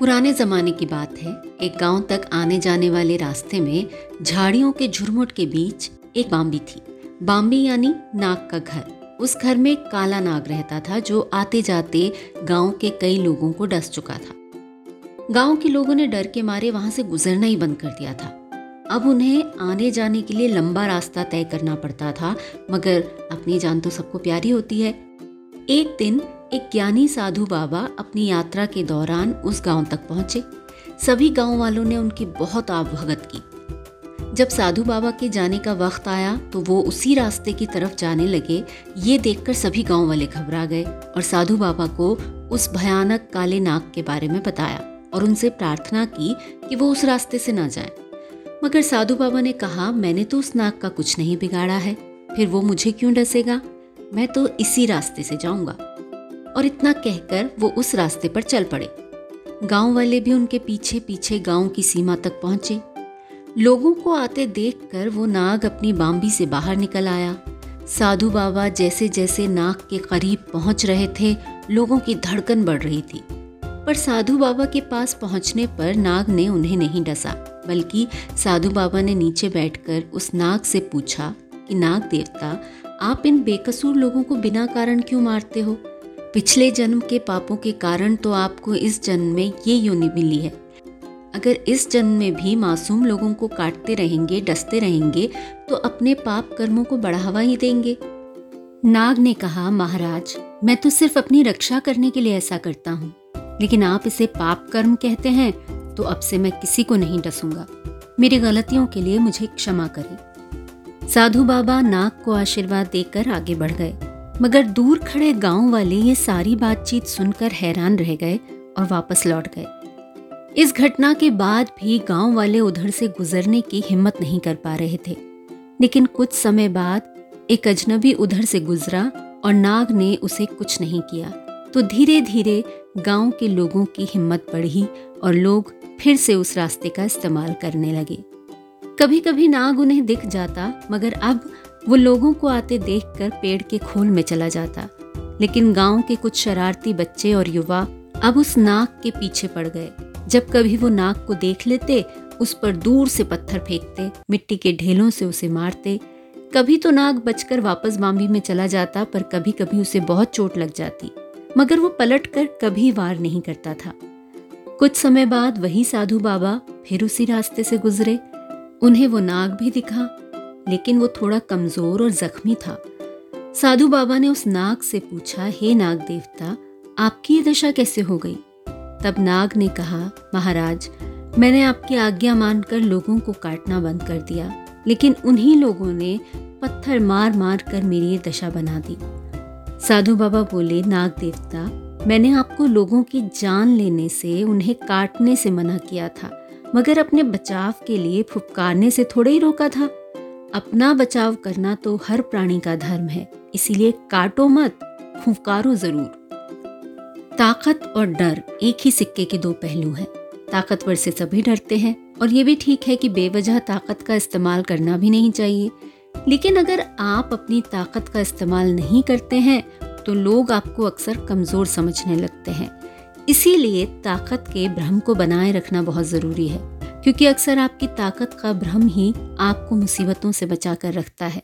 पुराने जमाने की बात है। एक गाँव तक आने जाने वाले रास्ते में झाड़ियों के झुरमुट के बीच एक बाम्बी थी। बाम्बी यानी नाग का घर। उस घर में काला नाग रहता था, जो आते जाते गाँव के कई लोगों को डस चुका था। गाँव के लोगों ने डर के मारे वहाँ से गुजरना ही बंद कर दिया था। अब उन्हें आने जाने के लिए लंबा रास्ता तय करना पड़ता था, मगर अपनी जान तो सबको प्यारी होती है। एक दिन एक ज्ञानी साधु बाबा अपनी यात्रा के दौरान उस गाँव तक पहुँचे। सभी गाँव वालों ने उनकी बहुत आवभगत की। जब साधु बाबा के जाने का वक्त आया तो वो उसी रास्ते की तरफ़ जाने लगे। ये देखकर सभी गाँव वाले घबरा गए और साधु बाबा को उस भयानक काले नाग के बारे में बताया और उनसे प्रार्थना की कि वो उस रास्ते से ना जाएँ। मगर साधु बाबा ने कहा, मैंने तो उस नाग का कुछ नहीं बिगाड़ा है। फिर वो मुझे क्यों डसेगा? मैं तो इसी रास्ते से जाऊँगा। और इतना कहकर वो उस रास्ते पर चल पड़े। गाँव वाले भी उनके पीछे पीछे गाँव की सीमा तक पहुँचे। लोगों को आते देखकर वो नाग अपनी बाम्बी से बाहर निकल आया। साधु बाबा जैसे जैसे नाग के करीब पहुँच रहे थे, लोगों की धड़कन बढ़ रही थी। पर साधु बाबा के पास पहुँचने पर नाग ने उन्हें नहीं डसा, बल्कि साधु बाबा ने नीचे बैठकर उस नाग से पूछा कि, नाग देवता, आप इन बेकसूर लोगों को बिना कारण क्यों मारते हो? पिछले जन्म के पापों के कारण तो आपको इस जन्म में ये योनि मिली है। अगर इस जन्म में भी मासूम लोगों को काटते रहेंगे, डसते रहेंगे तो अपने पाप कर्मों को बढ़ावा ही देंगे। नाग ने कहा, महाराज, मैं तो सिर्फ़ अपनी रक्षा करने के लिए ऐसा करता हूँ। लेकिन आप इसे पाप कर्म कहते हैं तो अब से मैं किसी को नहीं डसूँगा। मेरी गलतियों के लिए मुझे क्षमा करें। साधु बाबा नाग को आशीर्वाद देकर आगे बढ़ गए। मगर दूर खड़े गाँव वाले ये सारी बातचीत सुनकर हैरान रह गए और वापस लौट गए। इस घटना के बाद भी गाँव वाले उधर से गुजरने की हिम्मत नहीं कर पा रहे थे। लेकिन कुछ समय बाद एक अजनबी उधर से गुजरा और नाग ने उसे कुछ नहीं किया। तो धीरे धीरे गाँव के लोगों की हिम्मत बढ़ी और लोग फिर से उस रास्ते का इस्तेमाल करने लगे। कभी कभी नाग उन्हें दिख जाता, मगर अब वो लोगों को आते देखकर पेड़ के खोल में चला जाता। लेकिन गाँव के कुछ शरारती बच्चे और युवा अब उस नाक के पीछे पड़ गए। जब कभी वो नाग को देख लेते, उस पर दूर से पत्थर फेंकते, मिट्टी के ढेलों से उसे मारते। कभी तो नाग बचकर वापस बाम्बी में चला जाता, पर कभी कभी उसे बहुत चोट लग जाती। मगर वो पलट कर कभी वार नहीं करता था। कुछ समय बाद वही साधु बाबा फिर उसी रास्ते से गुजरे। उन्हें वो नाग भी दिखा लेकिन वो थोड़ा कमज़ोर और जख्मी था। साधु बाबा ने उस नाग से पूछा, हे नाग देवता आपकी ये दशा कैसे हो गई? तब नाग ने कहा, महाराज, मैंने आपकी आज्ञा मानकर लोगों को काटना बंद कर दिया, लेकिन उन्हीं लोगों ने पत्थर मार मार कर मेरी ये दशा बना दी। साधु बाबा बोले नाग देवता मैंने आपको लोगों की जान लेने से, उन्हें काटने से मना किया था, मगर अपने बचाव के लिए फुपकारने से थोड़े ही रोका था। अपना बचाव करना तो हर प्राणी का धर्म है, इसीलिए काटो मत फुफकारो ज़रूर। ताकत और डर एक ही सिक्के के दो पहलू हैं। ताकतवर से सभी डरते हैं, और ये भी ठीक है कि बेवजह ताकत का इस्तेमाल करना भी नहीं चाहिए। लेकिन अगर आप अपनी ताकत का इस्तेमाल नहीं करते हैं तो लोग आपको अक्सर कमज़ोर समझने लगते हैं। इसीलिए ताकत के भ्रम को बनाए रखना बहुत ज़रूरी है। क्योंकि अक्सर आपकी ताकत का भ्रम ही आपको मुसीबतों से बचा कर रखता है।